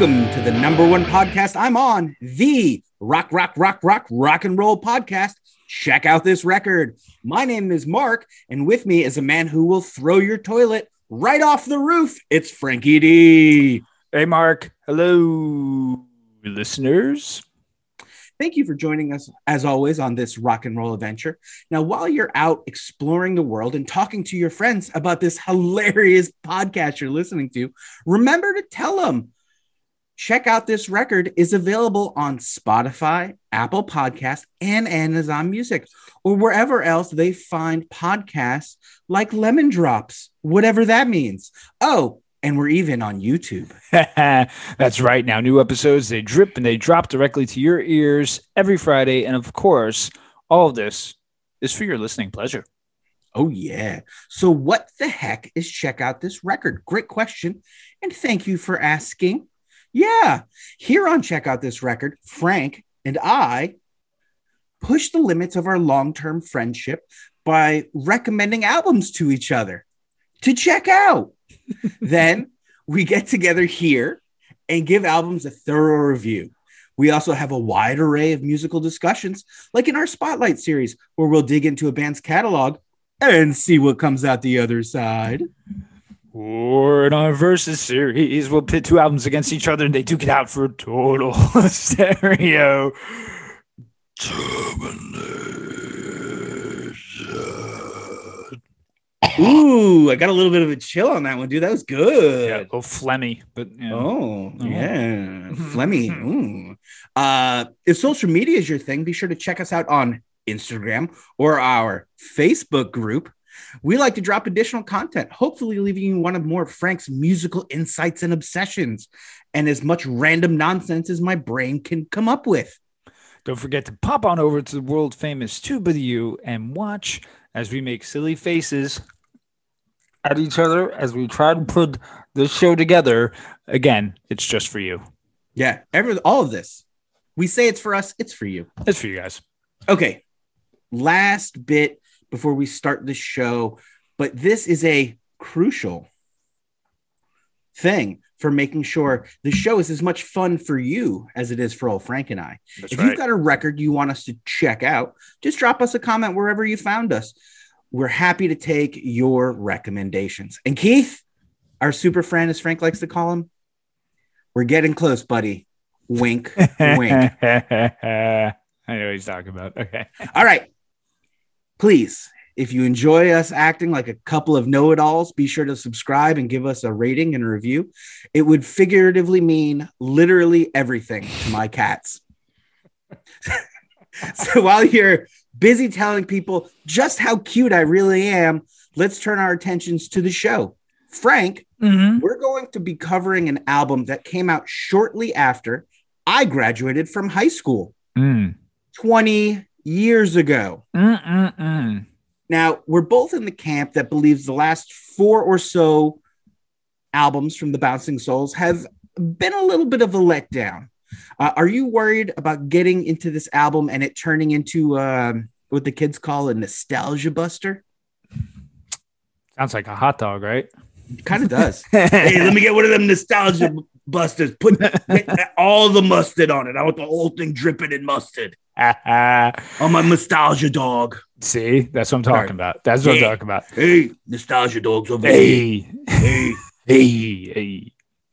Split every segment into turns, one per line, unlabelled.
Welcome to the number one podcast I'm on, the rock, rock, rock, rock, rock and roll podcast. Check out this record. My name is Mark, and with me is a man who will throw your toilet right off the roof. It's Frankie D.
Hey, Mark. Hello, listeners.
Thank you for joining us, as always, on this rock and roll adventure. Now, while you're out exploring the world and talking to your friends about this hilarious podcast you're listening to, remember to tell them check out this record is available on Spotify, Apple Podcasts, and Amazon Music, or wherever else they find podcasts like Lemon Drops, whatever that means. Oh, and we're even on YouTube.
That's right. Now, new episodes, they drip and they drop directly to your ears every Friday. And of course, all of this is for your listening pleasure.
Oh, yeah. So, what the heck is Check Out This Record? Great question. And thank you for asking. Yeah. Here on Check Out This Record, Frank and I push the limits of our long term friendship by recommending albums to each other to check out. then we get together here and give albums a thorough review. We also have a wide array of musical discussions, like in our Spotlight series, where we'll dig into a band's catalog and see what comes out the other side.
Or in our versus series, we'll pit two albums against each other and they duke it out for a total stereo.
Ooh, I got a little bit of a chill on that one, dude. That was good.
Yeah, a little phlegmy, but.
Oh, yeah. Flemmy. Ooh. Uh, if social media is your thing, be sure to check us out on Instagram or our Facebook group. We like to drop additional content, hopefully leaving you one of more of Frank's musical insights and obsessions, and as much random nonsense as my brain can come up with.
Don't forget to pop on over to the world famous Tube of the U and watch as we make silly faces at each other as we try to put this show together. Again, it's just for you.
Yeah, every all of this. We say it's for us, it's for you.
It's for you guys.
Okay. Last bit before we start the show, but this is a crucial thing for making sure the show is as much fun for you as it is for old Frank and I.
That's
if
right.
you've got a record you want us to check out, just drop us a comment wherever you found us. We're happy to take your recommendations. And Keith, our super friend, as Frank likes to call him, we're getting close, buddy. Wink, wink.
I know what he's talking about. Okay.
All right. Please, if you enjoy us acting like a couple of know it alls, be sure to subscribe and give us a rating and a review. It would figuratively mean literally everything to my cats. so while you're busy telling people just how cute I really am, let's turn our attentions to the show. Frank,
Mm-hmm.
we're going to be covering an album that came out shortly after I graduated from high school
Mm.
20 years ago.
Mm-mm-mm.
Now, we're both in the camp that believes the last four or so albums from the Bouncing Souls have been a little bit of a letdown. Uh, are you worried about getting into this album and it turning into um, what the kids call a nostalgia buster?
Sounds like a hot dog, right?
Kind of does. hey, let me get one of them nostalgia busters. Put all the mustard on it. I want the whole thing dripping in mustard on my nostalgia dog.
See, that's what I'm talking about. That's what
Yeah.
I'm talking about.
Hey, nostalgia dogs over here.
Hey,
Hey,
hey, hey.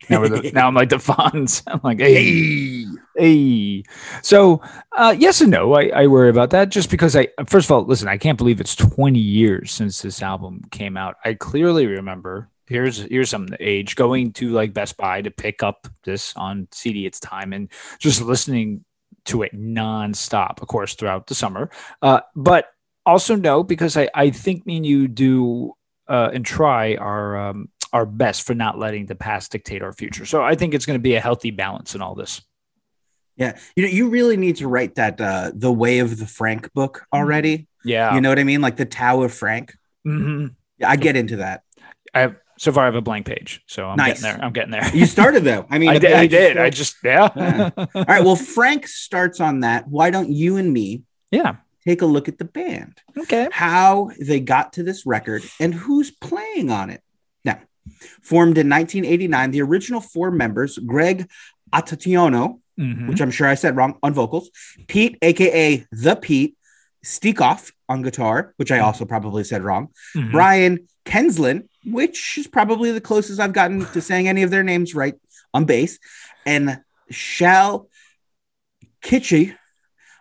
Now, the, now I'm like the Fonz. I'm like, hey,
hey.
hey. So, uh, yes and no. I, I worry about that just because I, first of all, listen, I can't believe it's 20 years since this album came out. I clearly remember. Here's here's some age going to like Best Buy to pick up this on CD. It's time and just listening to it nonstop, of course, throughout the summer. Uh, but also no, because I, I think me and you do uh, and try our um, our best for not letting the past dictate our future. So I think it's going to be a healthy balance in all this.
Yeah, you know, you really need to write that uh the Way of the Frank book already.
Yeah.
You know what I mean? Like the Tao of Frank.
Mhm.
Yeah, I get into that.
I have so far I have a blank page, so I'm
Nice.
getting there. I'm getting there.
You started though. I mean,
I did. I did. I just yeah.
Yeah. All right. Well, Frank starts on that. Why don't you and me
yeah.
take a look at the band?
Okay.
how they got to this record and who's playing on it. Now, formed in 1989, the original four members, Greg Atationo,
Mhm.
which I'm sure I said wrong on vocals, Pete, aka the Pete, Steakoff on guitar, which I also probably said wrong,
Mhm.
Brian Kenslin, which is probably the closest I've gotten to saying any of their names right on bass, and Shal Kitchy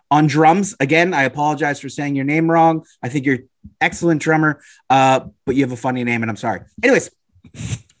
on drums. Again, I apologize for saying your name wrong. I think you're excellent drummer, uh, but you have a funny name, and I'm sorry. Anyways,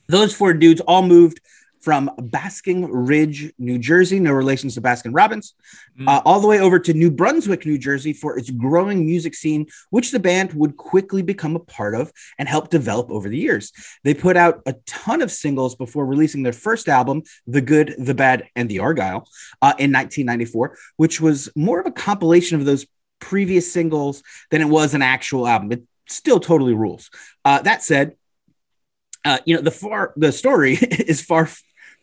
those four dudes all moved from Basking Ridge, New Jersey, no relations to Baskin Robbins,
Mm.
uh, all the way over to New Brunswick, New Jersey, for its growing music scene, which the band would quickly become a part of and help develop over the years. They put out a ton of singles before releasing their first album, The Good, the Bad, and the Argyle, uh, in 1994, which was more of a compilation of those previous singles than it was an actual album. It still totally rules. Uh, that said, uh, you know the far the story is far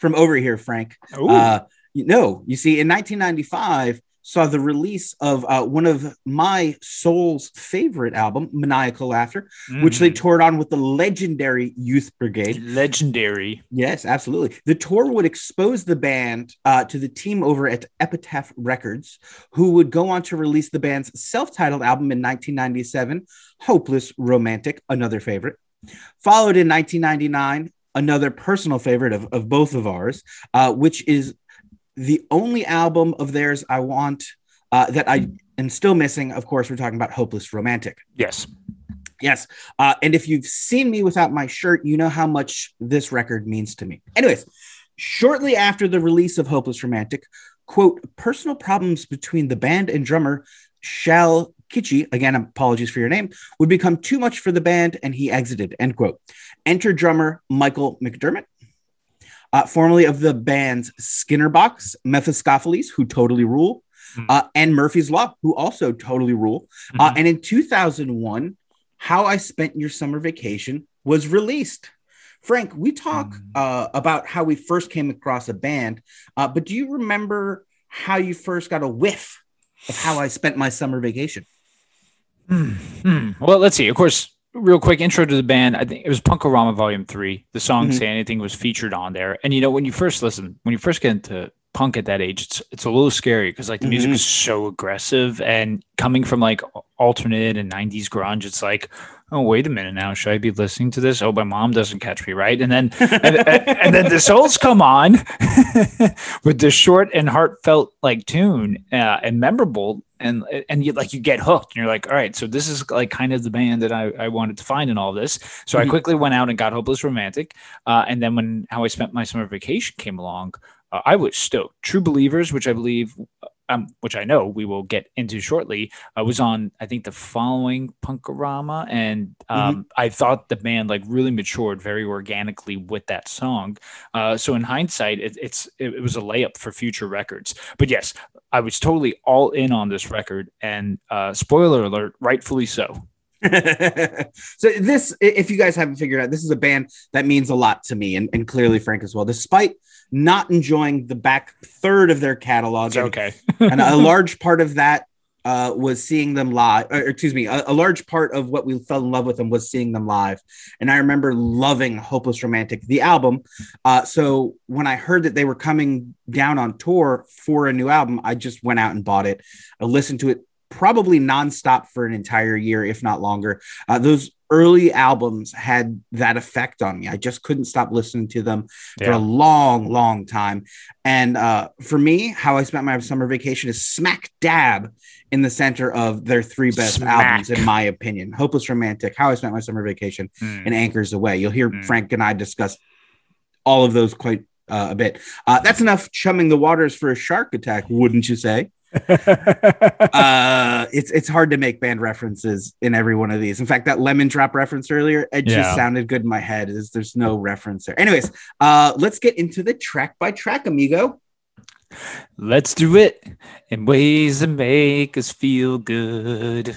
from over here, Frank. Uh, you no, you see, in 1995 saw the release of uh, one of my soul's favorite album, Maniacal Laughter, which they
Mhm.
toured on with the legendary Youth Brigade.
legendary.
Yes, absolutely. The tour would expose the band uh, to the team over at Epitaph Records, who would go on to release the band's self titled album in 1997, Hopeless Romantic, another favorite. Followed in 1999, another personal favorite of, of both of ours, uh, which is the only album of theirs I want uh, that I am still missing. Of course, we're talking about Hopeless Romantic.
Yes.
Yes. Uh, and if you've seen me without my shirt, you know how much this record means to me. Anyways, shortly after the release of Hopeless Romantic, quote, personal problems between the band and drummer Shal Kitschy, again, apologies for your name, would become too much for the band and he exited, end quote. Enter drummer Michael McDermott. Uh, formerly of the bands Skinner Box, Mephiskapheles, who totally rule,
Hmm.
uh, and Murphy's Law, who also totally rule. Uh,
Mhm.
and in 2001, How I Spent Your Summer Vacation was released. Frank, we talk
Mm.
uh, about how we first came across a band, uh, but do you remember how you first got a whiff of how I spent my summer vacation?
Hmm. Hmm. Well, let's see. Of course, real quick intro to the band. I think it was Punk-O-Rama Volume Three. The song
Mhm.
"Say Anything" was featured on there. And you know, when you first listen, when you first get into punk at that age, it's it's a little scary because like the music
Mhm.
is so aggressive and coming from like alternate and '90s grunge, it's like, oh wait a minute now, should I be listening to this? Oh, my mom doesn't catch me right, and then and, and, and then the souls come on with the short and heartfelt like tune uh, and memorable and and you like you get hooked and you're like all right so this is like kind of the band that i, I wanted to find in all this so i
Mhm.
quickly went out and got hopeless romantic uh, and then when how i spent my summer vacation came along uh, i was stoked true believers which i believe um, which I know we will get into shortly, I was on I think the following Punk-O-Rama, and um, I thought the band like really matured very organically with that song. Uh, so in hindsight, it, it's it, it was a layup for future records. But yes, I was totally all in on this record, and uh, spoiler alert, rightfully so.
so this if you guys haven't figured out this is a band that means a lot to me and, and clearly frank as well despite not enjoying the back third of their catalog
It's okay.
and a large part of that uh, was seeing them live or, excuse me a, a large part of what we fell in love with them was seeing them live and i remember loving hopeless romantic the album uh, so when i heard that they were coming down on tour for a new album i just went out and bought it i listened to it probably nonstop for an entire year, if not longer. Uh, those early albums had that effect on me. I just couldn't stop listening to them for a long, long time. And uh, for me, how I spent my summer vacation is smack dab in the center of their three best
Smack.
albums, in my opinion. Hopeless Romantic, How I Spent My Summer Vacation,
Mm.
and Anchors Aweigh. You'll hear
Mm.
Frank and I discuss all of those quite uh, a bit. Uh, that's enough chumming the waters for a shark attack, wouldn't you say? uh it's it's hard to make band references in every one of these in fact that lemon drop reference earlier it just sounded good in my head is there's no reference there anyways uh let's get into the track by track amigo
Let's do it in ways that make us feel good.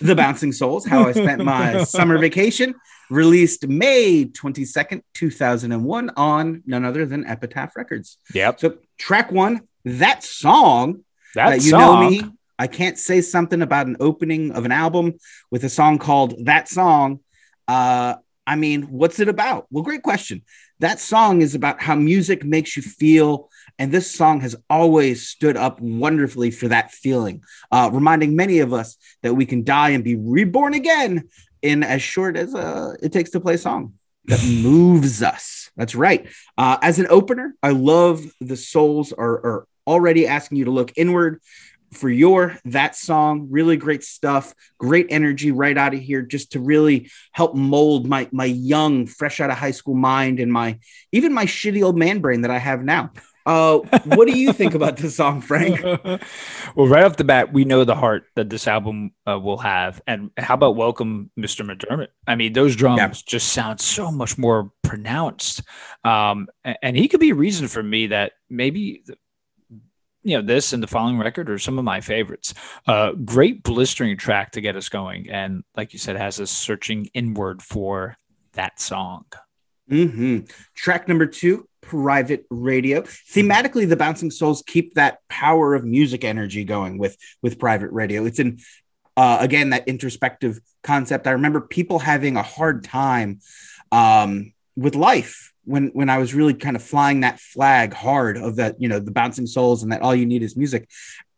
The Bouncing Souls, How I Spent My Summer Vacation, released May 22nd, 2001, on none other than Epitaph Records.
Yep.
So, track one, that song,
That
uh, you
song.
know me, I can't say something about an opening of an album with a song called That Song. Uh, I mean, what's it about? Well, great question. That song is about how music makes you feel. And this song has always stood up wonderfully for that feeling, uh, reminding many of us that we can die and be reborn again in as short as uh, it takes to play a song that moves us. That's right. Uh, as an opener, I love the souls are, are already asking you to look inward for your that song really great stuff great energy right out of here just to really help mold my my young fresh out of high school mind and my even my shitty old man brain that i have now uh what do you think about this song frank
well, right off the bat, we know the heart that this album uh, will have. And how about Welcome, Mr. McDermott? I mean, those drums
Yeah.
just sound so much more pronounced. Um, a- and he could be a reason for me that maybe, you know, this and the following record are some of my favorites. Uh, great blistering track to get us going. And like you said, has us searching inward for that song.
hmm Track number two, Private Radio. Thematically, the Bouncing Souls keep that power of music energy going with with Private Radio. It's in uh, again that introspective concept. I remember people having a hard time um, with life when when I was really kind of flying that flag hard of that you know the Bouncing Souls and that all you need is music.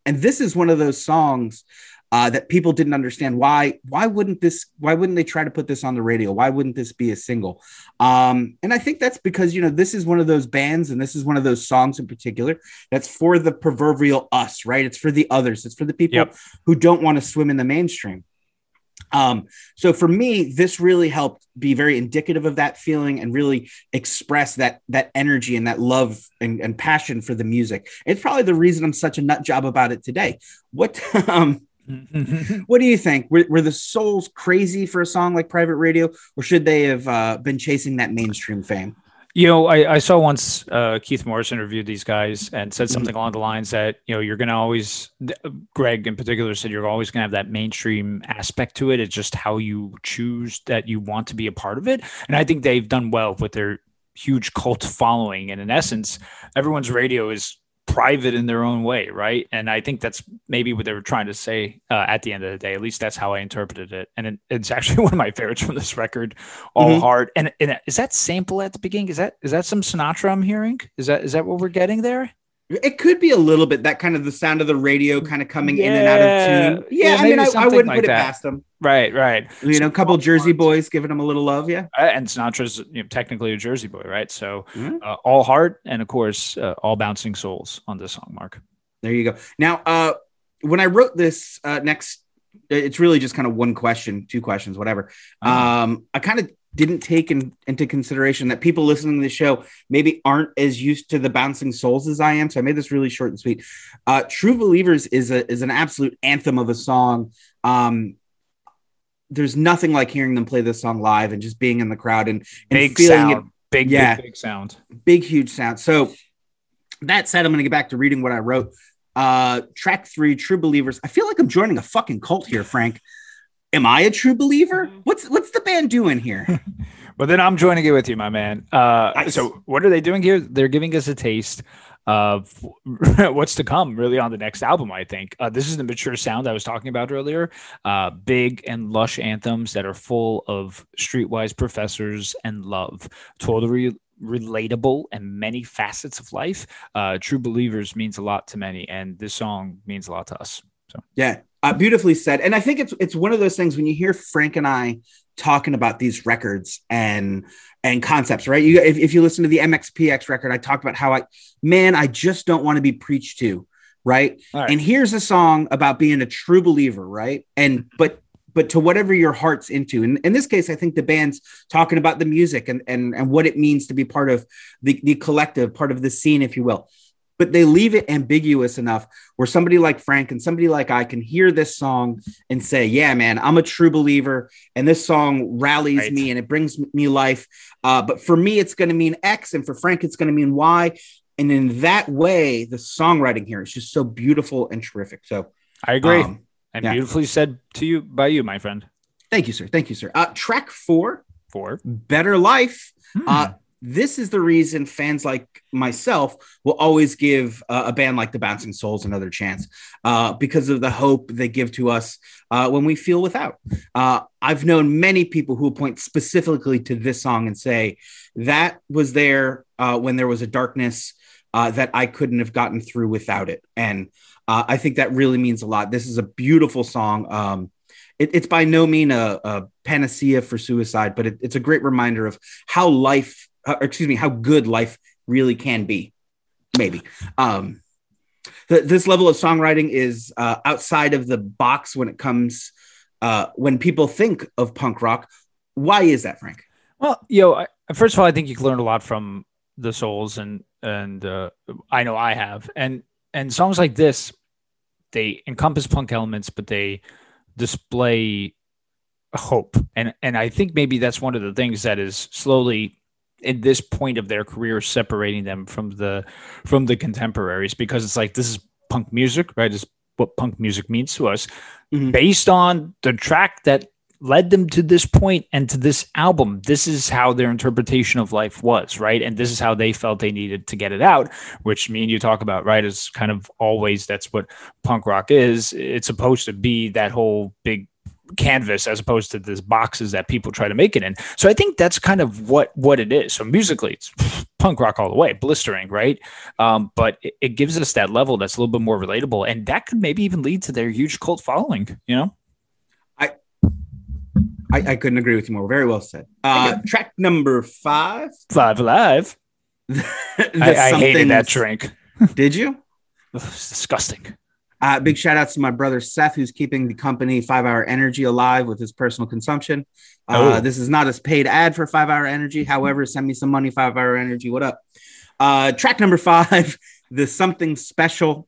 And this is one of those songs uh, that people didn't understand why why wouldn't this why wouldn't they try to put this on the radio? Why wouldn't this be a single? Um, and i think that's because you know this is one of those bands and this is one of those songs in particular that's for the proverbial us right? It's for the others. It's for the people
Yep.
who don't want to swim in the mainstream um, so for me this really helped be very indicative of that feeling and really express that that energy and that love and, and passion for the music it's probably the reason i'm such a nut job about it today what um what do you think? Were, were the Souls crazy for a song like Private Radio, or should they have uh, been chasing that mainstream fame?
You know, I, I saw once uh, Keith Morris interviewed these guys and said something along the lines that, you know, you're going to always, Greg in particular said you're always going to have that mainstream aspect to it. It's just how you choose that you want to be a part of it. And I think they've done well with their huge cult following. And in essence, everyone's radio is private in their own way, right? And I think that's maybe what they were trying to say uh, at the end of the day. At least that's how I interpreted it. And it, it's actually one of my favorites from this record, All
Mhm.
Hard. And, and is that sample at the beginning? Is that is that some Sinatra I'm hearing? Is that is that what we're getting there?
It could be a little bit that kind of the sound of the radio kind of coming in and out of tune. Yeah,
Yeah,
I mean, I, I wouldn't
like
put it past them.
Right, right.
You know, a couple Jersey boys giving them a little love. Yeah.
Uh, and Sinatra's you know, technically a Jersey boy, right? So
Mhm.
uh, all heart and of course uh, all bouncing souls on this song, Mark.
There you go. Now, uh, when I wrote this uh, next, it's really just kind of one question, two questions, whatever.
Uh-huh.
Um, I kind of didn't take in, into consideration that people listening to the show maybe aren't as used to the bouncing souls as I am. So I made this really short and sweet. Uh, True Believers is a is an absolute anthem of a song. Um, there's nothing like hearing them play this song live and just being in the crowd and, and
big
feeling it
sound, big,
Yeah.
big, big sound.
big huge sound so that said i'm going to get back to reading what i wrote uh track three true believers i feel like i'm joining a fucking cult here frank am i a true believer what's what's the band doing here
well, then I'm joining it with you, my man. Uh,
Nice.
So what are they doing here? They're giving us a taste of what's to come, really, on the next album. I think uh, this is the mature sound I was talking about earlier. Uh, big and lush anthems that are full of streetwise professors and love. Totally relatable and many facets of life. Uh, True Believers means a lot to many, and this song means a lot to us.
So yeah uh, beautifully said. And i think it's it's one of those things when you hear frank and i talking about these records and and concepts right? You if, if you listen to the mxpx record i talked about how i man i just don't want to be preached to right?
Right.
and here's a song about being a true believer right? And but but to whatever your heart's into. And in this case i think the band's talking about the music and and, and what it means to be part of the, the collective part of the scene if you will but they leave it ambiguous enough where somebody like frank and somebody like i can hear this song and say yeah man i'm a true believer and this song rallies
Right.
me and it brings me life uh, but for me it's going to mean x and for frank it's going to mean y and in that way, the songwriting here is just so beautiful and terrific. So
I agree.
um,
and
yeah.
beautifully said to you by you, my friend.
thank you, sir. Thank you, sir. Uh, track four,
For
Better Life.
Hmm.
Uh, this is the reason fans like myself will always give uh, a band like the Bouncing Souls another chance uh, because of the hope they give to us uh, when we feel without. Uh, I've known many people who point specifically to this song and say that was there uh, when there was a darkness uh, that I couldn't have gotten through without it. And I think that really means a lot. This is a beautiful song. Um, it, it's by no mean a, a panacea for suicide, but it, it's a great reminder of how life, uh, excuse me, how good life really can be. Maybe. Um, th- this level of songwriting is uh, outside of the box when it comes uh, when people think of punk rock. Why is that, Frank?
Well, yo, I, first of all, I think you can learn a lot from the Souls, and and uh, I know I have, and and songs like this, they encompass punk elements, but they display hope, and and I think maybe that's one of the things that is slowly in this point of their career separating them from the from the contemporaries because it's like this is punk music, right? Is what punk music means to us,
Mhm.
based on the track that led them to this point and to this album. This is how their interpretation of life was, right? And this is how they felt they needed to get it out, which me and you talk about, right? Is kind of always that's what punk rock is. It's supposed to be that whole big canvas as opposed to these boxes that people try to make it in. So I think that's kind of what what it is. So musically, it's punk rock all the way, blistering, right? Um, but it, it gives us that level that's a little bit more relatable, and that could maybe even lead to their huge cult following. You know?
I, I couldn't agree with you more. Very well said. Uh, track number five.
Five Alive. I, I hated that drink.
Did you?
It's disgusting.
Uh, big shout out to my brother Seth, who's keeping the company Five Hour Energy alive with his personal consumption. Uh,
Oh.
This is not a paid ad for Five Hour Energy. However, send me some money, Five Hour Energy. What up? Uh, track number five, the something special.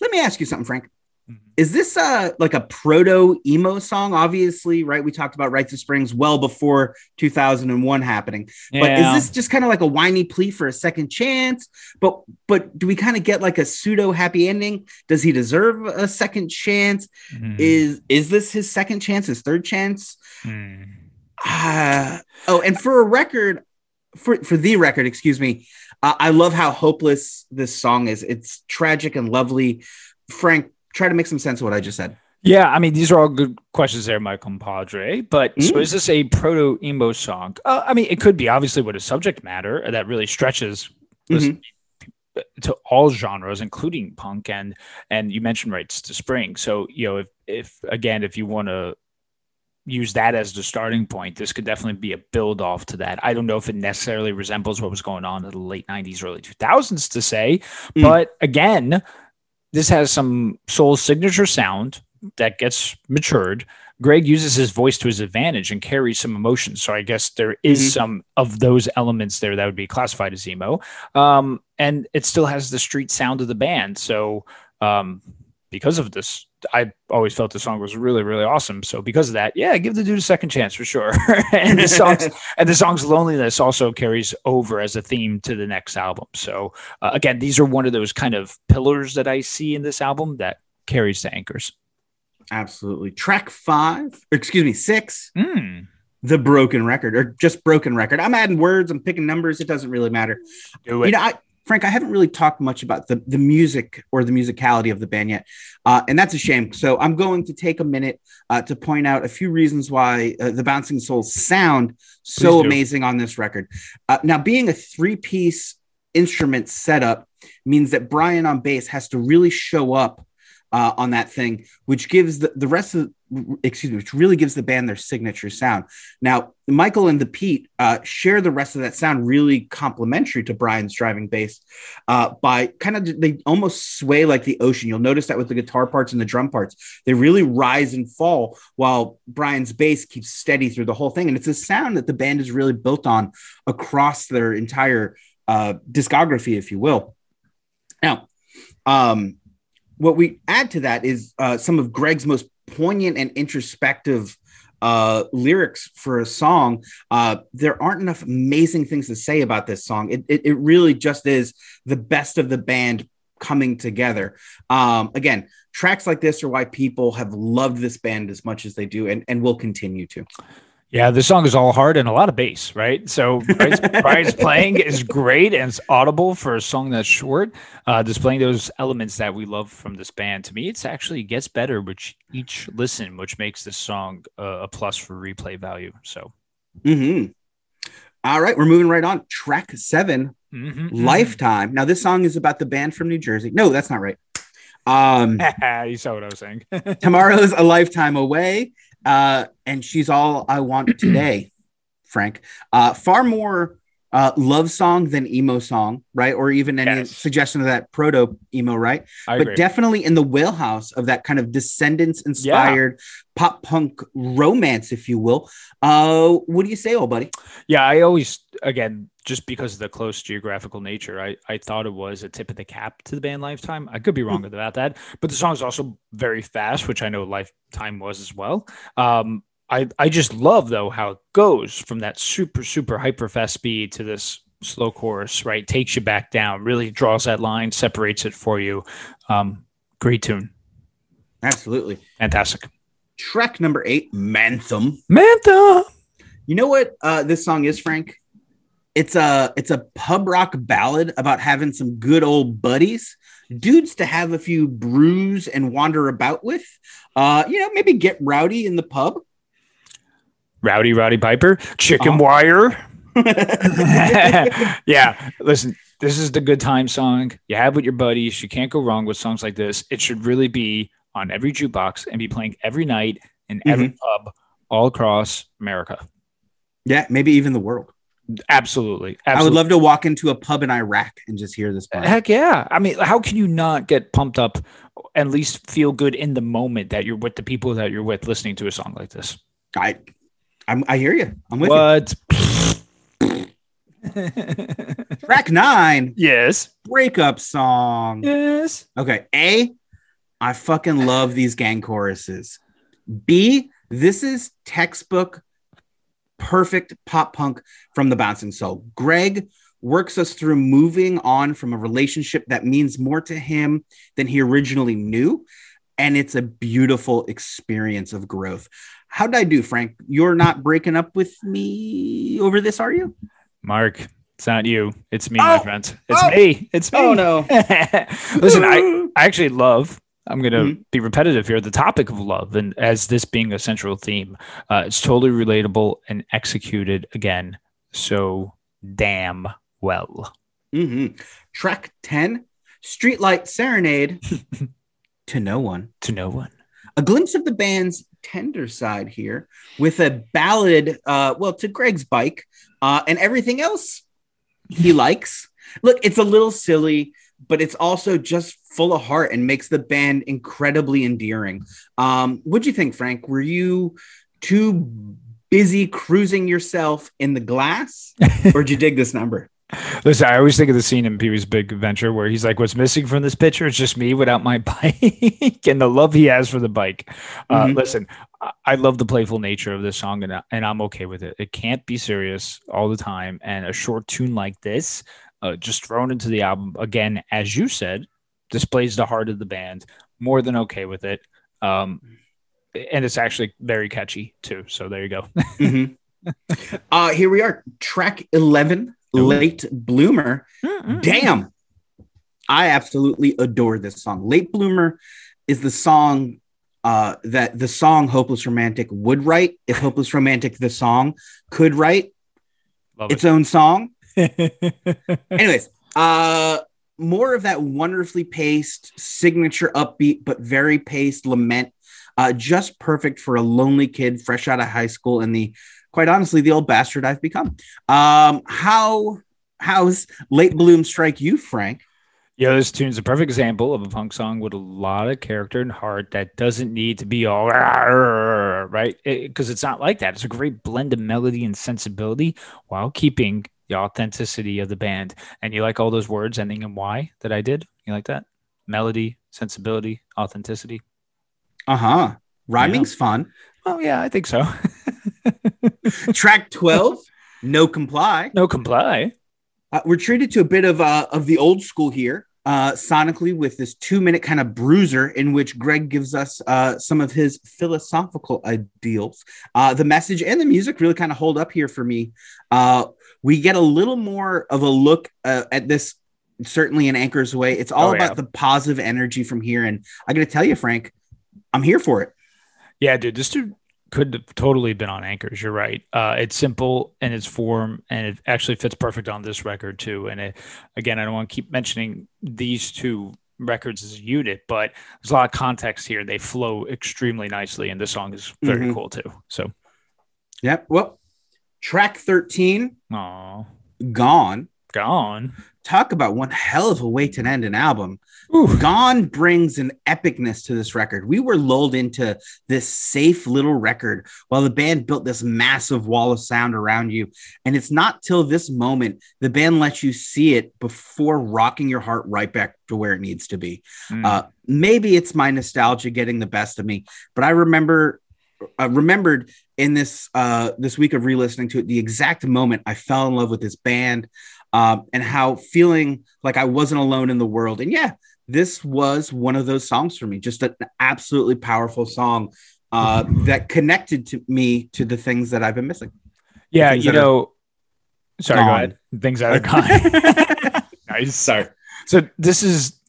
Let me ask you something, Frank.
Mhm.
Is this uh like a proto emo song? Obviously, right? We talked about Rites of Springs well before 2001 happening. But is this just kind of like a whiny plea for a second chance? But but do we kind of get like a pseudo happy ending? Does he deserve a second chance?
Mhm.
Is is this his second chance? His third chance?
Mhm.
Ah, oh, and for a record, for for the record, excuse me, uh, I love how hopeless this song is. It's tragic and lovely. Frank, try to make some sense of what I just said.
Yeah, I mean, these are all good questions there, my compadre. But so
Mm.
is this a proto emo song? Uh, I mean, it could be obviously with a subject matter that really stretches this- to all genres, including punk and and you mentioned Rites of Spring. So you know, if if again, if you want to use that as the starting point, this could definitely be a build off to that. I don't know if it necessarily resembles what was going on in the late '90s, early 2000s to say,
Mm.
but again, this has some soul signature sound that gets matured. Greg uses his voice to his advantage and carries some emotion. So I guess there is
Mhm.
some of those elements there that would be classified as emo. Um, and it still has the street sound of the band. So um, because of this, I always felt the song was really, really awesome. So because of that, yeah, give the dude a second chance for sure. and the songs and the song's loneliness also carries over as a theme to the next album. So uh, again, these are one of those kind of pillars that I see in this album that carries the anchors.
Absolutely. Track five, or excuse me, six,
Mm,
the broken record, or just broken record. I'm adding words, I'm picking numbers. It doesn't really matter.
do it.
You know, I, Frank, I haven't really talked much about the, the music or the musicality of the band yet. Uh, and that's a shame. So I'm going to take a minute uh, to point out a few reasons why uh, the Bouncing Souls sound so amazing on this record. Uh, now, being a three piece instrument setup means that Brian on bass has to really show up uh, on that thing, which gives the, the rest of excuse me, which really gives the band their signature sound. Now, Michael and the Pete uh, share the rest of that sound really complementary to Brian's driving bass uh, by kind of they almost sway like the ocean. You'll notice that with the guitar parts and the drum parts, they really rise and fall while Brian's bass keeps steady through the whole thing. And it's a sound that the band is really built on across their entire uh, discography, if you will. Now, um, what we add to that is uh, some of Greg's most poignant and introspective uh, lyrics for a song, uh, there aren't enough amazing things to say about this song. It, it, it really just is the best of the band coming together. Um, again, tracks like this are why people have loved this band as much as they do and, and will continue to.
Yeah, the song is all hard and a lot of bass, right? So Brian's, playing is great and it's audible for a song that's short, uh, displaying those elements that we love from this band. To me, it's actually gets better with each listen, which makes this song uh, a plus for replay value. So,
mm-hmm. all right, we're moving right on. Track 7
mm-hmm, mm-hmm.
Lifetime. Now, this song is about the band from New Jersey. No, that's not right. Um,
you saw what I was saying.
tomorrow's a lifetime away. Uh, and she's all I want today, Frank. Uh, far more uh, love song than emo song, right? Or even any
Yes.
suggestion of that proto emo, right?
I
but
agree.
definitely in the wheelhouse of that kind of Descendants inspired pop punk romance, if you will. Uh, what do you say, old buddy?
Yeah, I always again just because of the close geographical nature, I I thought it was a tip of the cap to the band Lifetime. I could be wrong about that, but the song is also very fast, which I know Lifetime was as well. Um, I I just love though how it goes from that super super hyper fast speed to this slow chorus, right? Takes you back down, really draws that line, separates it for you. Um, great tune,
Absolutely.
fantastic.
Track number eight, Manthem.
Mantha.
You know what uh, this song is, Frank? It's a it's a pub rock ballad about having some good old buddies, dudes to have a few brews and wander about with. Uh, you know, maybe get rowdy in the pub.
Rowdy Roddy Piper, Chicken
Uh-huh.
Wire. yeah, listen, this is the good time song you have with your buddies. You can't go wrong with songs like this. It should really be on every jukebox and be playing every night in every
Mm-hmm.
pub all across America.
yeah, maybe even the world.
Absolutely.
I would love to walk into a pub in Iraq and just hear this. Part.
Heck yeah. I mean, how can you not get pumped up, at least feel good in the moment that you're with the people that you're with listening to a song like this?
I, I'm, I hear you. I'm with
What?
you. Track nine,
yes.
breakup song.
Yes.
Okay. A, I fucking love these gang choruses. B, this is textbook perfect pop punk from the bouncing soul. Greg works us through moving on from a relationship that means more to him than he originally knew. And it's a beautiful experience of growth. How did I do, Frank? You're not breaking up with me over this, are you?
Mark, it's not you. It's me, my
Oh.
friend. It's
Oh.
me. It's oh, me.
Oh, no.
Listen, I, I actually love, I'm going to
Mhm.
be repetitive here, the topic of love. And as this being a central theme, uh, it's totally relatable and executed again so damn well.
hmm Track 10, Streetlight Serenade to No One.
To no one.
a glimpse of the band's tender side here with a ballad uh well to greg's bike uh and everything else he likes look it's a little silly but it's also just full of heart and makes the band incredibly endearing um what'd you think frank were you too busy cruising yourself in the glass or did you dig this number
Listen, I always think of the scene in Pee Wee's Big Adventure where he's like, "What's missing from this picture is just me without my bike and the love he has for the bike." Uh,
Mhm.
Listen, I- I love the playful nature of this song, and and I'm okay with it. It can't be serious all the time, and a short tune like this, uh, just thrown into the album again, as you said, displays the heart of the band. More than okay with it, um, and it's actually very catchy too. So there you go.
Mhm. uh here we are track 11
Ooh.
late bloomer Damn. I absolutely adore this song. Late Bloomer is the song uh, that the song Hopeless Romantic would write if Hopeless Romantic, the song, could write
Love
its own song.
It.
Anyways, uh, more of that wonderfully paced, signature upbeat, but very paced lament. Uh, just perfect for a lonely kid fresh out of high school and the, quite honestly, the old bastard I've become. Um, how, how's Late Bloom strike you, Frank?
Yeah, this tune's a perfect example of a punk song with a lot of character and heart that doesn't need to be all right because it's not like that. It's a great blend of melody and sensibility while keeping the authenticity of the band. And you like all those words ending in Y that I did? You like that? Melody, sensibility, authenticity.
Uh huh. Rhyming's fun.
Oh yeah, I think so.
Track 12, No Comply.
no comply.
Uh, we're treated to a bit of uh, of the old school here, uh, sonically, with this two minute kind of bruiser in which Greg gives us uh, some of his philosophical ideals. Uh, the message and the music really kind of hold up here for me. Uh, we get a little more of a look uh, at this, certainly in Anchors Aweigh. It's all
Oh, yeah.
about the positive energy from here. And I got to tell you, Frank, I'm here for it.
Yeah, dude, this dude could have totally been on anchors. You're right. Uh, it's simple in its form, and it actually fits perfect on this record too. And it, again, I don't want to keep mentioning these two records as a unit, but there's a lot of context here. They flow extremely nicely, and this song is very
Mhm.
cool too. So,
Yep. Well, track 13,
oh,
Gone.
gone.
Talk about one hell of a way to end an album.
Ooh.
Gone brings an epicness to this record. We were lulled into this safe little record while the band built this massive wall of sound around you. And it's not till this moment the band lets you see it before rocking your heart right back to where it needs to be.
Mm.
Uh, maybe it's my nostalgia getting the best of me, but I remember uh, remembered in this uh, this week of re-listening to it the exact moment I fell in love with this band um, and how feeling like I wasn't alone in the world. And yeah, this was one of those songs for me, just an absolutely powerful song uh, that connected to me to the things that I've been missing.
yeah, you know. Sorry, go ahead. Things that are gone. nice.
Sorry.
So this is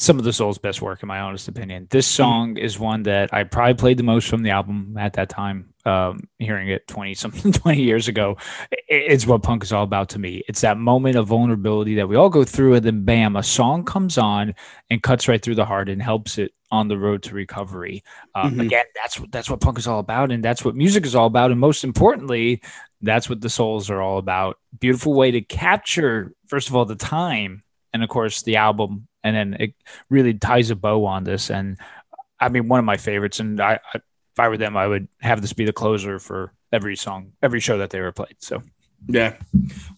some of the Soul's best work, in my honest opinion. This song is one that I probably played the most from the album at that time. Um, hearing it twenty something twenty years ago, it's what punk is all about to me. It's that moment of vulnerability that we all go through, and then bam, a song comes on and cuts right through the heart and helps it on the road to recovery. Um,
Mhm.
Again, that's that's what punk is all about, and that's what music is all about, and most importantly, that's what the souls are all about. Beautiful way to capture, first of all, the time, and of course the album, and then it really ties a bow on this. And I mean, one of my favorites. And I, I if I were them, I would have this be the closer for every song, every show that they ever played. So
Yeah.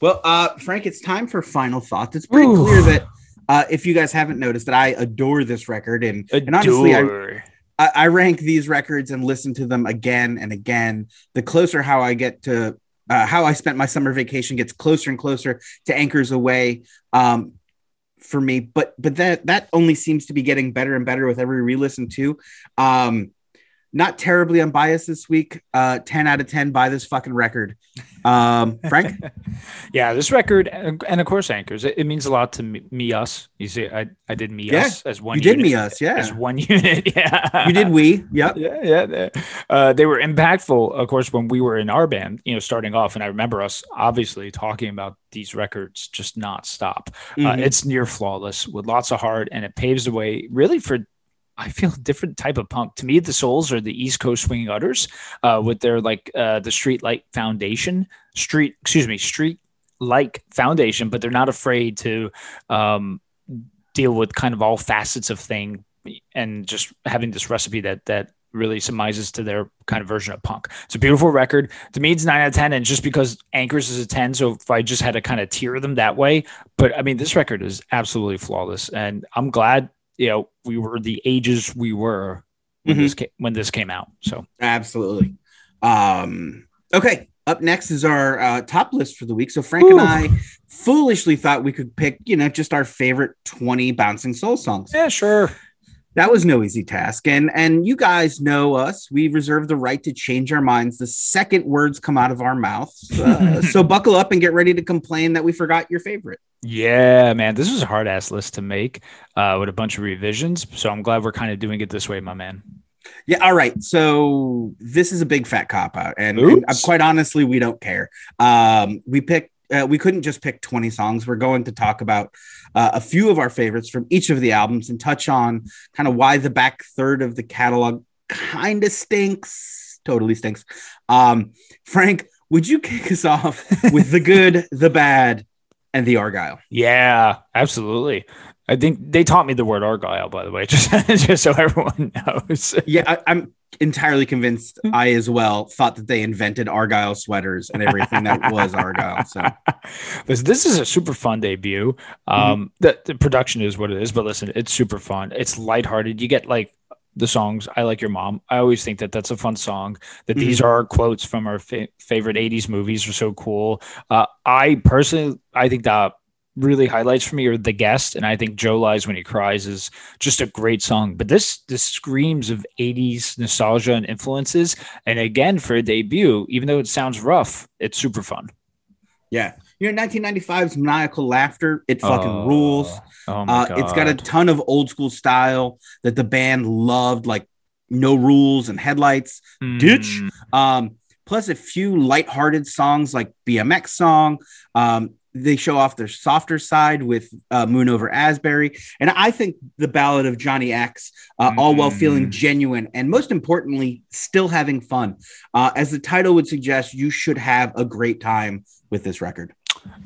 Well, uh, Frank, it's time for final thoughts. It's pretty
Ooh.
clear that uh, if you guys haven't noticed that I adore this record and, and honestly, I,
Adore.
I, I rank these records and listen to them again and again. The closer how I get to uh, how I spent my summer vacation gets closer and closer to Anchors Aweigh um, for me. But but that that only seems to be getting better and better with every re-listen too. Um, not terribly unbiased this week. Uh, ten out of ten. by this fucking record, um, Frank.
yeah, this record, and of course, anchors. It, it means a lot to me, me, us. You see, I, I did me,
Yeah,
us as one.
you did me us, yeah.
as one unit. Yeah,
You did we? Yep.
yeah, yeah. they- Uh, they were impactful, of course, when we were in our band, you know, starting off. And I remember us obviously talking about these records just not stop. Uh,
Mhm.
it's near flawless with lots of heart, and it paves the way really for. I feel a different type of punk. To me, the Souls are the East Coast swinging utters, uh, with their like uh, the Street Light Foundation, street excuse me, Street like foundation, but they're not afraid to um, deal with kind of all facets of thing and just having this recipe that that really surmises to their kind of version of punk. It's a beautiful record. To me, it's nine out of ten, and just because Anchors is a ten, so if I just had to kind of tier them that way, but I mean, this record is absolutely flawless, and I'm glad you know we were the ages we were when
Mhm.
this came, when this came out. So
Absolutely. Um, okay. Up next is our uh, top list for the week. So Frank and I foolishly thought we could pick, you know, just our favorite 20 bouncing soul songs.
yeah, sure.
That was no easy task. And and you guys know us. We reserve the right to change our minds the second words come out of our mouths. Uh, so buckle up and get ready to complain that we forgot your favorite.
Yeah, man, this was a hard ass list to make uh, with a bunch of revisions. So I'm glad we're kind of doing it this way, my man.
Yeah, all right. So this is a big fat cop out, and, and, uh, quite honestly, we don't care. Um, we picked. Uh, we couldn't just pick 20 songs. We're going to talk about uh, a few of our favorites from each of the albums and touch on kind of why the back third of the catalog kind of stinks. Totally stinks. Um, Frank, would you kick us off with the good, the bad, and the Argyle?
Yeah, absolutely. I think they taught me the word argyle, by the way, just just so everyone knows.
Yeah, I, I'm entirely convinced. I as well thought that they invented Argyle sweaters and everything that was Argyle. So.
Listen, this is a super fun debut. Um, the, the production is what it is, but listen, it's super fun. It's lighthearted. You get like the songs. I like your mom. I always think that that's a fun song. That
Mm-hmm.
these are quotes from our fa- favorite '80s movies are so cool. Uh, I personally, I think that really highlights for me are the guest, and I think Joe lies when he cries is just a great song. But this this screams of '80s nostalgia and influences. And again, for a debut, even though it sounds rough, it's super fun.
Yeah. You know, 1995's maniacal laughter. It fucking
Oh,
rules.
Oh my
Uh,
god!
it's got a ton of old school style that the band loved, like No Rules and Headlights. ditch.
Mm,
Um, plus a few lighthearted songs like BMX song. Um, they show off their softer side with uh, Moon Over Asbury. And I think the Ballad of Johnny X, uh, all while feeling
Mm.
genuine and most importantly, still having fun. Uh, as the title would suggest, you should have a great time with this record.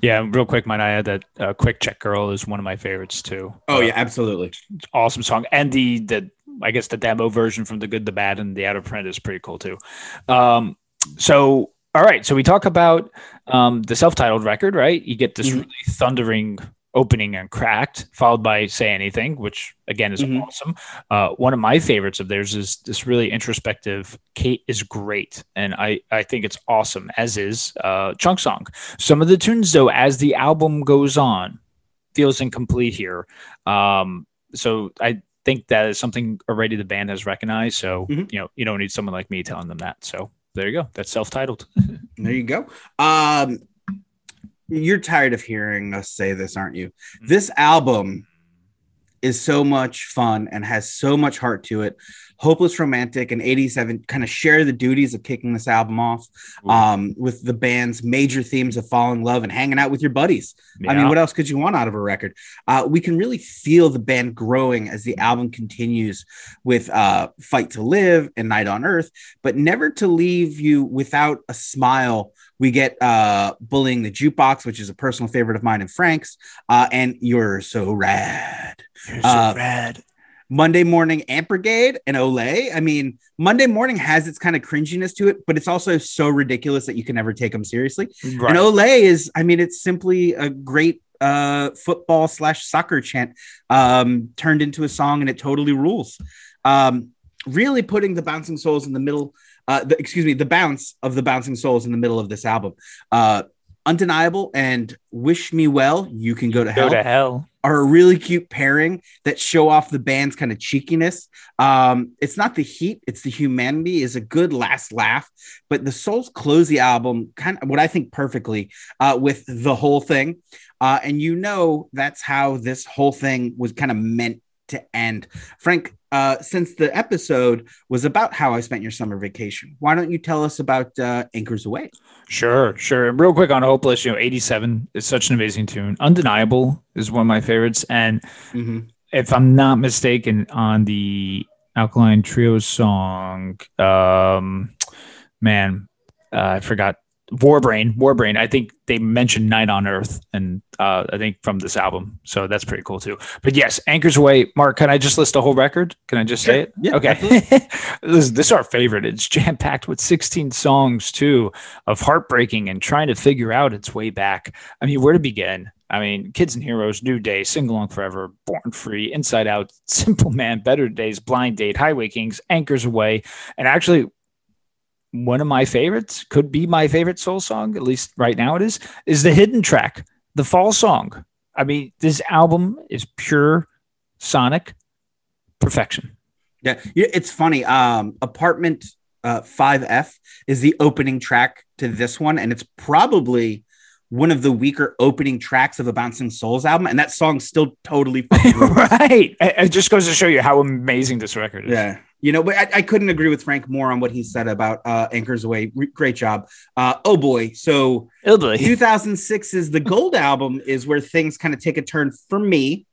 Yeah, real quick, might I add that uh, "Quick Check Girl" is one of my favorites too.
Oh,
Uh,
yeah, absolutely.
awesome song, and the the I guess the demo version from the Good, the Bad, and the Out of Print is pretty cool too. Um, so all right, so we talk about um, the self-titled record, right? You get this
Mhm.
really thundering opening and cracked, followed by "Say Anything," which again is
Mhm.
awesome. Uh, one of my favorites of theirs is this really introspective. Kate is great, and I I think it's awesome. As is uh, "Chunk Song." Some of the tunes, though, as the album goes on, feels incomplete here. Um, so I think that is something already the band has recognized. So
Mhm.
you know, you don't need someone like me telling them that. So there you go. That's self-titled.
There you go. Um, you're tired of hearing us say this, aren't you? This album is so much fun and has so much heart to it. Hopeless Romantic and 87 kind of share the duties of kicking this album off um, with the band's major themes of falling in love and hanging out with your buddies. I mean, what else could you want out of a record? Uh, we can really feel the band growing as the album continues with uh, Fight to Live and Night on Earth, but never to leave you without a smile. We get uh, Bullying the Jukebox, which is a personal favorite of mine and Frank's, uh, and You're So Rad.
You're so
uh,
rad.
Monday Morning Ant Brigade and Olé. I mean, Monday Morning has its kind of cringiness to it, but it's also so ridiculous that you can never take them seriously.
Right.
And Olé is, I mean, it's simply a great uh, football slash soccer chant um, turned into a song, and it totally rules. Um, really putting the Bouncing Souls in the middle, uh, the, excuse me, the bounce of the Bouncing Souls in the middle of this album. Uh, Undeniable and Wish Me Well, You Can Go to
Go
Hell
to hell.
are a really cute pairing that show off the band's kind of cheekiness. Um, it's not the heat, it's the humanity is a good last laugh, but the Souls close the album kind of what I think perfectly uh, with the whole thing. Uh, and you know, that's how this whole thing was kind of meant to end. Frank, uh, since the episode was about how I spent your summer vacation, why don't you tell us about uh, Anchors Aweigh?
Sure, sure. And real quick on Hopeless, you know, 87 is such an amazing tune. Undeniable is one of my favorites. And
Mhm.
if I'm not mistaken, on the Alkaline Trio song, um, man, uh, I forgot Warbrain. Warbrain. I think they mentioned Night on Earth, and uh, I think from this album, so that's pretty cool too. But yes, Anchors Aweigh. Mark, can I just list the whole record? Can I just say it?
Yeah,
Okay. this, this is our favorite. It's jam packed with 16 songs too of heartbreaking and trying to figure out its way back. I mean, where to begin? I mean, Kids and Heroes, New Day, Sing Along Forever, Born Free, Inside Out, Simple Man, Better Days, Blind Date, Highway Kings, Anchors Aweigh, and actually one of my favorites could be my favorite soul song, at least right now it is, is the hidden track, the fall song. I mean, this album is pure sonic perfection.
Yeah, yeah, it's funny. Um, Apartment uh, 5F is the opening track to this one, and it's probably one of the weaker opening tracks of a Bouncing Souls album, and that song's still totally
right. It it just goes to show you how amazing this record is.
Yeah. You know, but I, I couldn't agree with Frank more on what he said about uh, Anchors Aweigh. Re- great job. Uh, oh boy. So
Italy.
2006 is the gold album is where things kind of take a turn for me.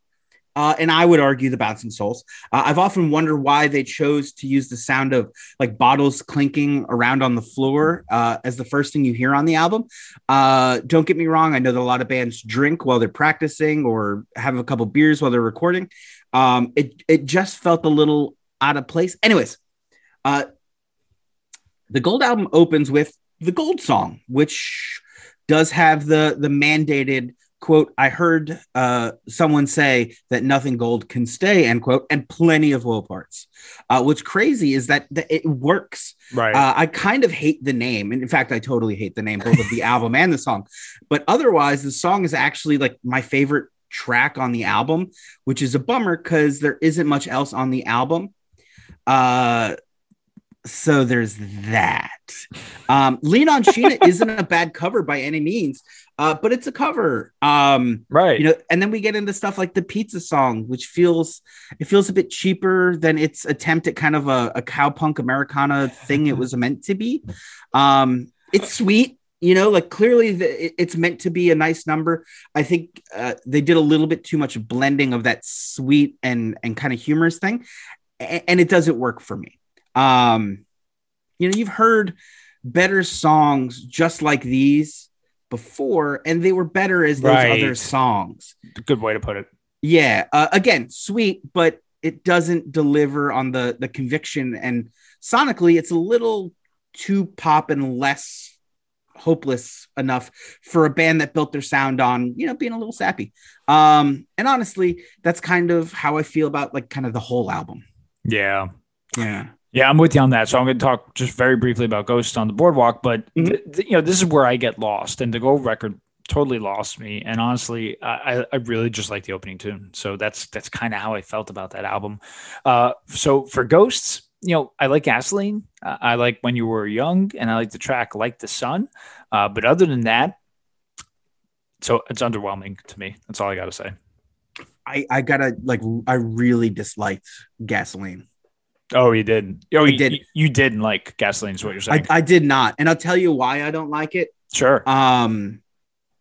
Uh, and I would argue the Bouncing Souls. Uh, I've often wondered why they chose to use the sound of like bottles clinking around on the floor uh, as the first thing you hear on the album. Uh, don't get me wrong. I know that a lot of bands drink while they're practicing or have a couple beers while they're recording. Um, it, it just felt a little out of place. Anyways, uh, the gold album opens with the gold song, which does have the the mandated quote, I heard uh, someone say that nothing gold can stay, end quote, and plenty of woe parts. Uh, what's crazy is that, that it works.
Right.
Uh, I kind of hate the name. And in fact, I totally hate the name, both of the album and the song. But otherwise, the song is actually like my favorite track on the album, which is a bummer because there isn't much else on the album. Uh, so there's that. Um, Lean on Sheena isn't a bad cover by any means, uh, but it's a cover. Um,
right.
you know, and then we get into stuff like the pizza song, which feels it feels a bit cheaper than its attempt at kind of a, a cowpunk Americana thing it was meant to be. Um, it's sweet, you know, like clearly the, it- it's meant to be a nice number. I think uh, they did a little bit too much blending of that sweet and and kind of humorous thing, and it doesn't work for me. Um, you know, you've heard better songs just like these before, and they were better as those
Right.
other songs.
Good way to put it.
Yeah, uh, again, sweet, but it doesn't deliver on the the conviction, and sonically, it's a little too pop and less hopeless enough for a band that built their sound on you know being a little sappy um and honestly that's kind of how i feel about like kind of the whole album
Yeah.
yeah
Yeah, I'm with you on that. So I'm going to talk just very briefly about Ghosts on the Boardwalk, but
Mhm.
th- th- you know, this is where I get lost, and the Gold record totally lost me. And honestly, I, I- I really just like the opening tune. So that's that's kind of how I felt about that album. Uh, so for Ghosts, you know, I like Gasoline. Uh, I like When You Were Young, and I like the track Like the Sun. Uh, but other than that, so it's underwhelming to me. That's all I got to say.
I i gotta like i really disliked gasoline
Oh, you did. Oh,
I
you
did.
You, didn't like Gasoline, is what you're
I,
saying.
I did not and i'll tell you why i don't like it
sure.
Um,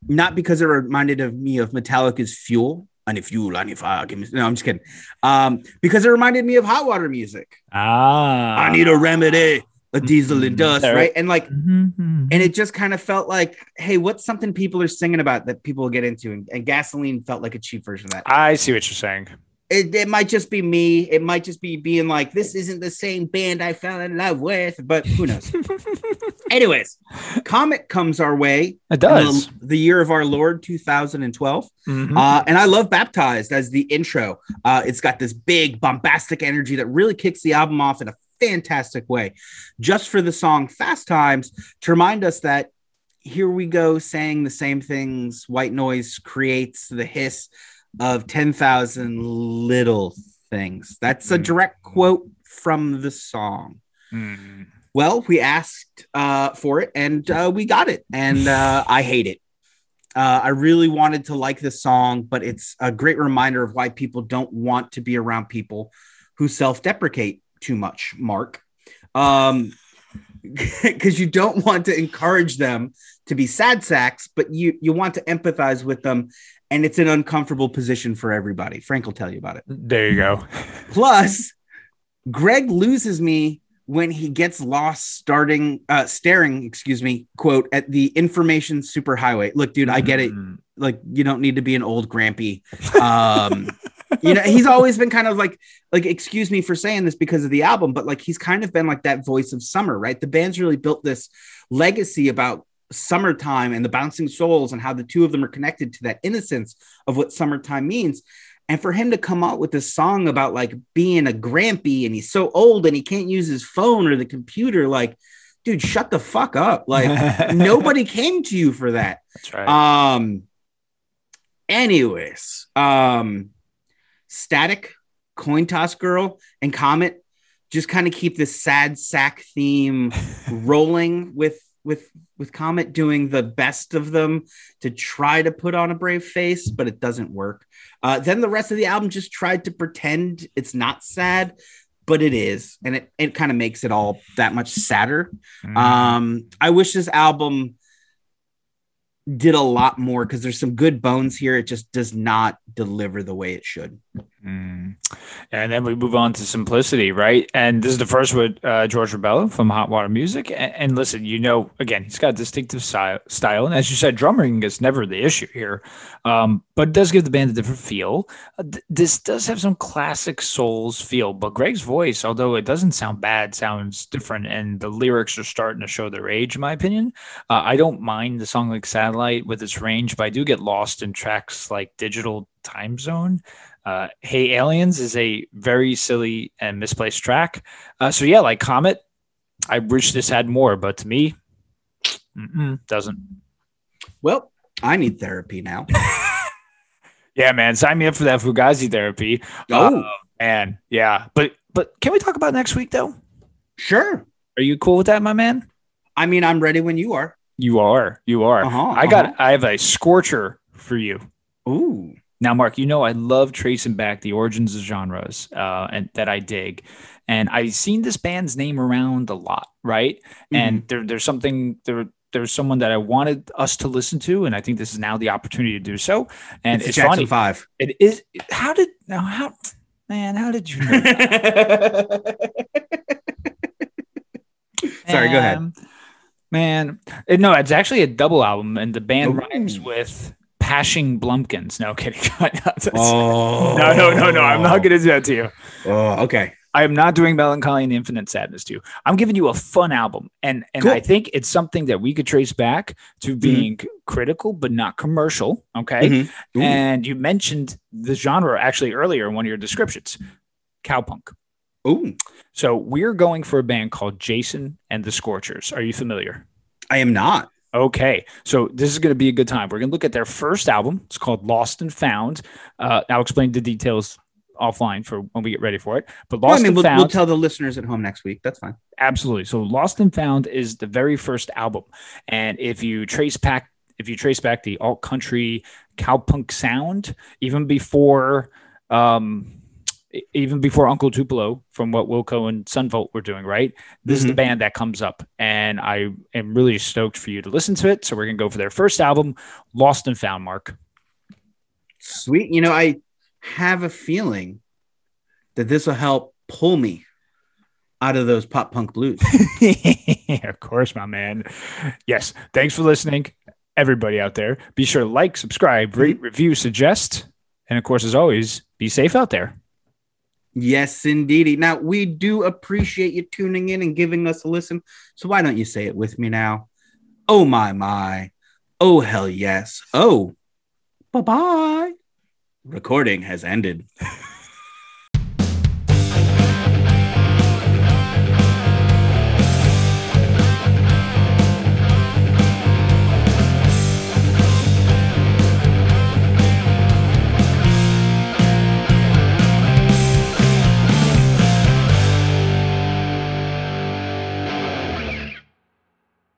not because it reminded of me of Metallica's Fuel. And if you, and if I, give me, no, I'm just kidding. Um, because it reminded me of hot water music.
Ah.
I need a remedy, a diesel and
Mhm.
dust,
There-
right? And like,
Mhm.
and it just kind of felt like, hey, what's something people are singing about that people will get into? And, and gasoline felt like a cheap version of that.
I see what you're saying.
It, it might just be me. It might just be being like, this isn't the same band I fell in love with, but who knows? Anyways, Comet comes our way.
It does.
The, the year of our Lord 2012.
Mhm.
Uh, and I love Baptized as the intro. Uh, it's got this big bombastic energy that really kicks the album off in a fantastic way. Just for the song Fast Times to remind us that here we go saying the same things. White noise creates the hiss of 10,000 little things. That's a
Mm.
direct quote from the song.
Mm.
Well, we asked uh, for it and uh, we got it, and uh, I hate it. Uh, I really wanted to like this song, but it's a great reminder of why people don't want to be around people who self-deprecate too much. Mark, um, because you don't want to encourage them to be sad sacks, but you you want to empathize with them, and it's an uncomfortable position for everybody. Frank will tell you about it.
There you go.
Plus, Greg loses me when he gets lost starting uh staring, excuse me, quote at the information superhighway. Look, dude, I get it.
Mm.
Like you don't need to be an old grampy. Um you know, he's always been kind of like like excuse me for saying this because of the album, but like he's kind of been like that voice of summer, right? The band's really built this legacy about summertime and the bouncing souls and how the two of them are connected to that innocence of what summertime means. And for him to come out with this song about like being a grampy and he's so old and he can't use his phone or the computer, like, dude, shut the fuck up. Like, nobody came to you for that.
That's right.
Um, anyways, um, Static, Coin Toss Girl, and Comet just kind of keep this sad sack theme rolling with with with Comet doing the best of them to try to put on a brave face, but it doesn't work. Uh, then the rest of the album just tried to pretend it's not sad, but it is, and it it kind of makes it all that much sadder.
Mm.
Um, I wish this album did a lot more because there's some good bones here. It just does not deliver the way it should.
Mm. And then we move on to simplicity, right? And this is the first with uh, George Rebelo from Hot Water Music. And, and, listen, you know, again, he's got a distinctive style. And as you said, drumming is never the issue here, um, but it does give the band a different feel. Uh, th- this does have some classic souls feel, but Greg's voice, although it doesn't sound bad, sounds different. And the lyrics are starting to show their age, in my opinion. Uh, I don't mind the song like Satellite with its range, but I do get lost in tracks like Digital Time Zone. Uh, hey Aliens is a very silly and misplaced track. Uh, so yeah, like Comet, I wish this had more, but to me, doesn't.
Well, I need therapy now.
yeah, man, sign me up for that Fugazi therapy.
Oh
uh, man, yeah, but but can we talk about next week though?
Sure.
Are you cool with that, my man?
I mean, I'm ready when you are.
You are. You are.
Uh-huh,
I got.
uh-huh.
I have a scorcher for you.
Ooh.
Now, Mark, you know I love tracing back the origins of genres uh, and that I dig, and I've seen this band's name around a lot, right?
Mm-hmm.
And there, there's something there. There's someone that I wanted us to listen to, and I think this is now the opportunity to do so. And
It's,
it's,
Jackson
funny.
Five.
It is. How did now? How man? How did you? Know that?
Sorry, go ahead.
Um, Man, no, it's actually a double album, and the band
Ooh.
rhymes with Pashing Blumpkins. No kidding.
oh.
No, no, no, no. I'm not going to do that to you.
Oh, okay.
I am not doing melancholy and infinite sadness to you. I'm giving you a fun album, and and
Cool.
I think it's something that we could trace back to being critical but not commercial. Okay,
Mhm.
And you mentioned the genre actually earlier in one of your descriptions, cowpunk.
Ooh.
So we're going for a band called Jason and the Scorchers. Are you familiar?
I am not.
Okay, so this is going to be a good time. We're going to look at their first album. It's called Lost and Found. Uh, I'll explain the details offline for when we get ready for it. But Lost
I mean,
and
we'll,
Found,
we'll tell the listeners at home next week. That's fine.
absolutely. So Lost and Found is the very first album, and if you trace back, if you trace back the alt country cowpunk sound, even before, um, even before Uncle Tupelo from what Wilco and Son Volt were doing, right? This is the
Mhm.
band that comes up, and I am really stoked for you to listen to it. So we're gonna go for their first album, Lost and Found. Mark.
Sweet. You know, I have a feeling that this will help pull me out of those pop punk blues.
of course, my man. Yes. Thanks for listening, everybody out there. Be sure to like, subscribe, rate, review, suggest, and of course, as always, be safe out there.
Yes, indeedy. Now, we do appreciate you tuning in and giving us a listen. So why don't you say it with me now? Oh, my, my. Oh, hell yes. Oh, bye bye. Recording has ended.